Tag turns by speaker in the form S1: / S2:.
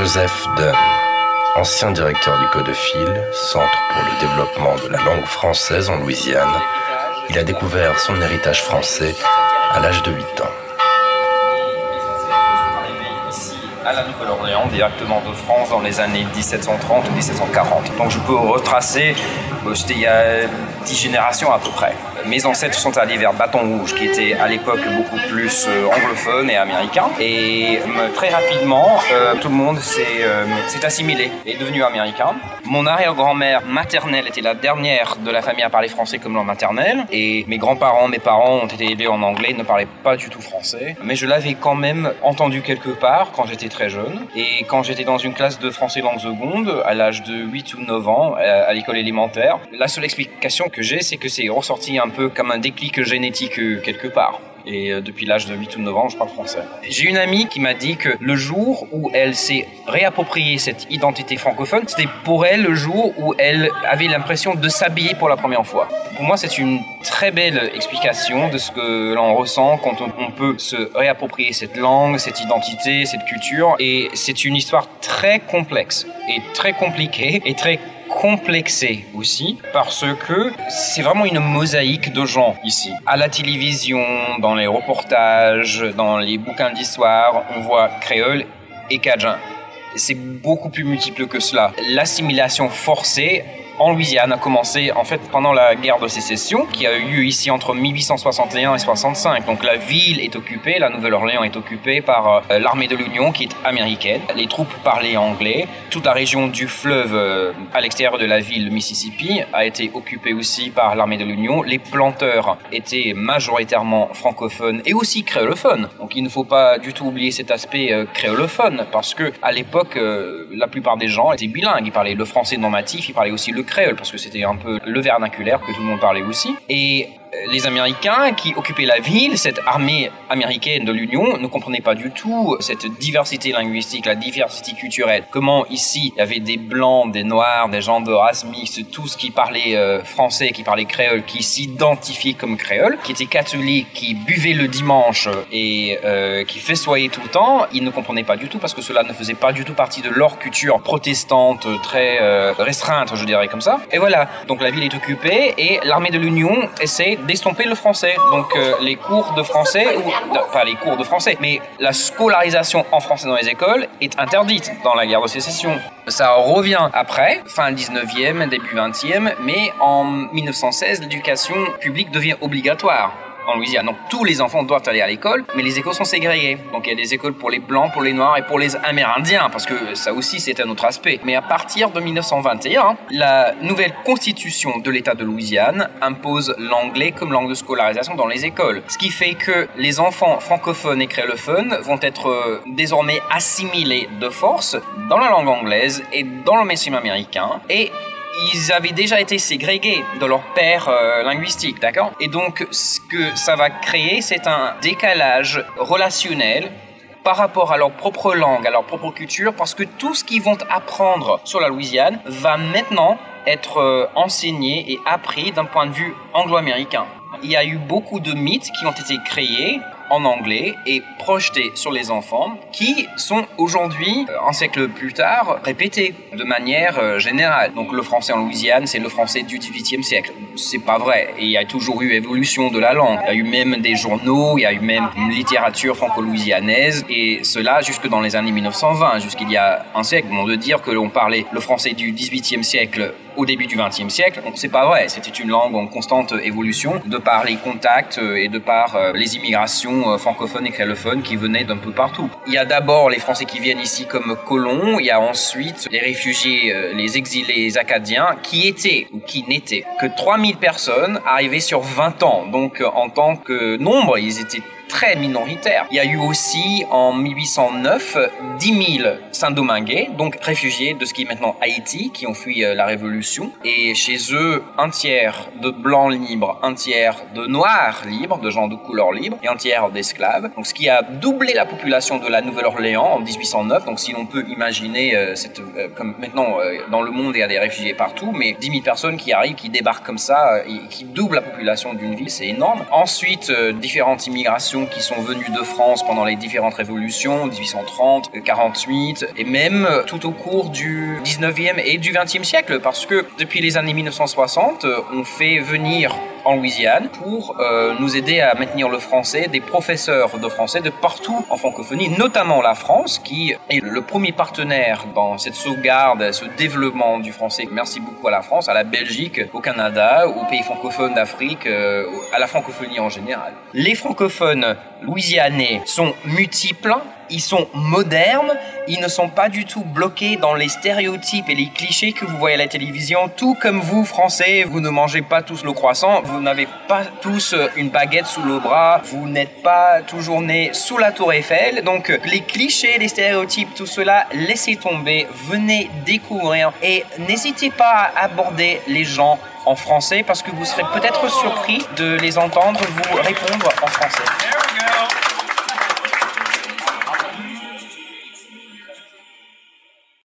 S1: Joseph Dunn, ancien directeur du Codephile, Centre pour le développement de la langue française en Louisiane, il a découvert son héritage français à l'âge de 8 ans.
S2: À la Nouvelle-Orléans, directement de France dans les années 1730 ou 1740. Donc je peux retracer, euh, c'était il y a 10 générations à peu près. Mes ancêtres sont allés vers Bâton Rouge, qui était à l'époque beaucoup plus euh, anglophone et américain. Et euh, très rapidement, tout le monde s'est assimilé et est devenu américain. Mon arrière-grand-mère maternelle était la dernière de la famille à parler français comme langue maternelle. Et mes grands-parents, mes parents ont été élevés en anglais, ne parlaient pas du tout français. Mais je l'avais quand même entendu quelque part quand j'étais très jeune. Et quand j'étais dans une classe de français langue seconde, à l'âge de 8 ou 9 ans, à l'école élémentaire, la seule explication que j'ai, c'est que c'est ressorti un peu comme un déclic génétique euh, quelque part. Et euh, depuis l'âge de 8 ou 9 ans, je parle français. J'ai une amie qui m'a dit que le jour où elle s'est réappropriée cette identité francophone, c'était pour elle le jour où elle avait l'impression de s'habiller pour la première fois. Pour moi, c'est une très belle explication de ce que l'on ressent quand on peut se réapproprier cette langue, cette identité, cette culture. Et c'est une histoire très complexe et très compliquée et très complexé aussi parce que c'est vraiment une mosaïque de gens ici. À la télévision, dans les reportages, dans les bouquins d'histoire, on voit créole et cajun. C'est beaucoup plus multiple que cela. L'assimilation forcée en Louisiane a commencé en fait pendant la guerre de sécession qui a eu lieu ici entre 1861 et 65. Donc la ville est occupée, la Nouvelle-Orléans est occupée par euh, l'armée de l'Union qui est américaine. Les troupes parlaient anglais. Toute la région du fleuve euh, à l'extérieur de la ville, Mississippi, a été occupée aussi par l'armée de l'Union. Les planteurs étaient majoritairement francophones et aussi créolophones. Donc il ne faut pas du tout oublier cet aspect euh, créolophone parce que à l'époque la plupart des gens étaient bilingues. Ils parlaient le français normatif, ils parlaient aussi le créole parce que c'était un peu le vernaculaire que tout le monde parlait aussi. Et les Américains qui occupaient la ville, cette armée américaine de l'Union, ne comprenaient pas du tout cette diversité linguistique, la diversité culturelle. Comment ici, il y avait des blancs, des noirs, des gens de race mixte, tous qui parlaient euh, français, qui parlaient créole, qui s'identifiaient comme créole, qui étaient catholiques, qui buvaient le dimanche et euh, qui festoyaient tout le temps, ils ne comprenaient pas du tout parce que cela ne faisait pas du tout partie de leur culture protestante très euh, restreinte, je dirais comme ça. Et voilà, donc la ville est occupée et l'armée de l'Union essaie d'estomper le français. Donc euh, les cours de français, ou pas les cours de français, mais la scolarisation en français dans les écoles est interdite dans la guerre de sécession. Ça revient après, fin 19e, début 20e, mais en 1916, l'éducation publique devient obligatoire en Louisiane. Donc tous les enfants doivent aller à l'école, mais les écoles sont ségrégées. Donc il y a des écoles pour les blancs, pour les noirs et pour les amérindiens, parce que ça aussi c'est un autre aspect. Mais à partir de 1921, la nouvelle constitution de l'État de Louisiane impose l'anglais comme langue de scolarisation dans les écoles. Ce qui fait que les enfants francophones et créolophones vont être euh, désormais assimilés de force dans la langue anglaise et dans le mainstream américain. Et ils avaient déjà été ségrégés de leur père euh, linguistique, d'accord? Et donc, ce que ça va créer, c'est un décalage relationnel par rapport à leur propre langue, à leur propre culture, parce que tout ce qu'ils vont apprendre sur la Louisiane va maintenant être euh, enseigné et appris d'un point de vue anglo-américain. Il y a eu beaucoup de mythes qui ont été créés en anglais et projetés sur les enfants qui sont aujourd'hui, euh, un siècle plus tard, répétés de manière euh, générale. Donc le français en Louisiane, c'est le français du 18e siècle. C'est pas vrai. il y a toujours eu évolution de la langue. Il y a eu même des journaux, il y a eu même une littérature franco-louisianaise et cela jusque dans les années 1920, jusqu'il y a un siècle. On de dire que l'on parlait le français du 18e siècle au début du XXe siècle. C'est pas vrai. C'était une langue en constante évolution de par les contacts euh, et de par les immigrations euh, francophones et créolophones qui venaient d'un peu partout. Il y a d'abord les Français qui viennent ici comme colons, il y a ensuite les réfugiés, euh, les exilés acadiens qui étaient ou qui n'étaient que 3000 personnes arrivées sur 20 ans. Donc en tant que nombre, ils étaient très minoritaire. Il y a eu aussi en 1809 10 000 Saint-Dominguais, donc réfugiés de ce qui est maintenant Haïti, qui ont fui euh, la révolution. Et chez eux, un tiers de blancs libres, un tiers de noirs libres, de gens de couleur libre, et un tiers d'esclaves. Donc ce qui a doublé la population de la Nouvelle-Orléans en 1809. Donc si l'on peut imaginer, euh, cette, euh, comme maintenant dans le monde il y a des réfugiés partout, mais 10 000 personnes qui arrivent, qui débarquent comme ça, qui doublent la population d'une ville, c'est énorme. Ensuite, différentes immigrations qui sont venues de France pendant les différentes révolutions, 1830, 48, et même tout au cours du 19e et du 20e siècle, parce que depuis les années 1960, on fait venir en Louisiane pour euh, nous aider à maintenir le français, des professeurs de français de partout en francophonie, notamment la France, qui est le premier partenaire dans cette sauvegarde, ce développement du français. Merci beaucoup à la France, à la Belgique, au Canada, aux pays francophones d'Afrique, euh, à la francophonie en général. Les francophones louisianais sont multiples, ils sont modernes, ils ne sont pas du tout bloqués dans les stéréotypes et les clichés que vous voyez à la télévision. Tout comme vous, Français, vous ne mangez pas tous le croissant, vous n'avez pas tous une baguette sous le bras, vous n'êtes pas toujours né sous la tour Eiffel. Donc les clichés, les stéréotypes, tout cela, laissez tomber, venez découvrir et n'hésitez pas à aborder les gens en français parce que vous serez peut-être surpris de les entendre vous répondre en français.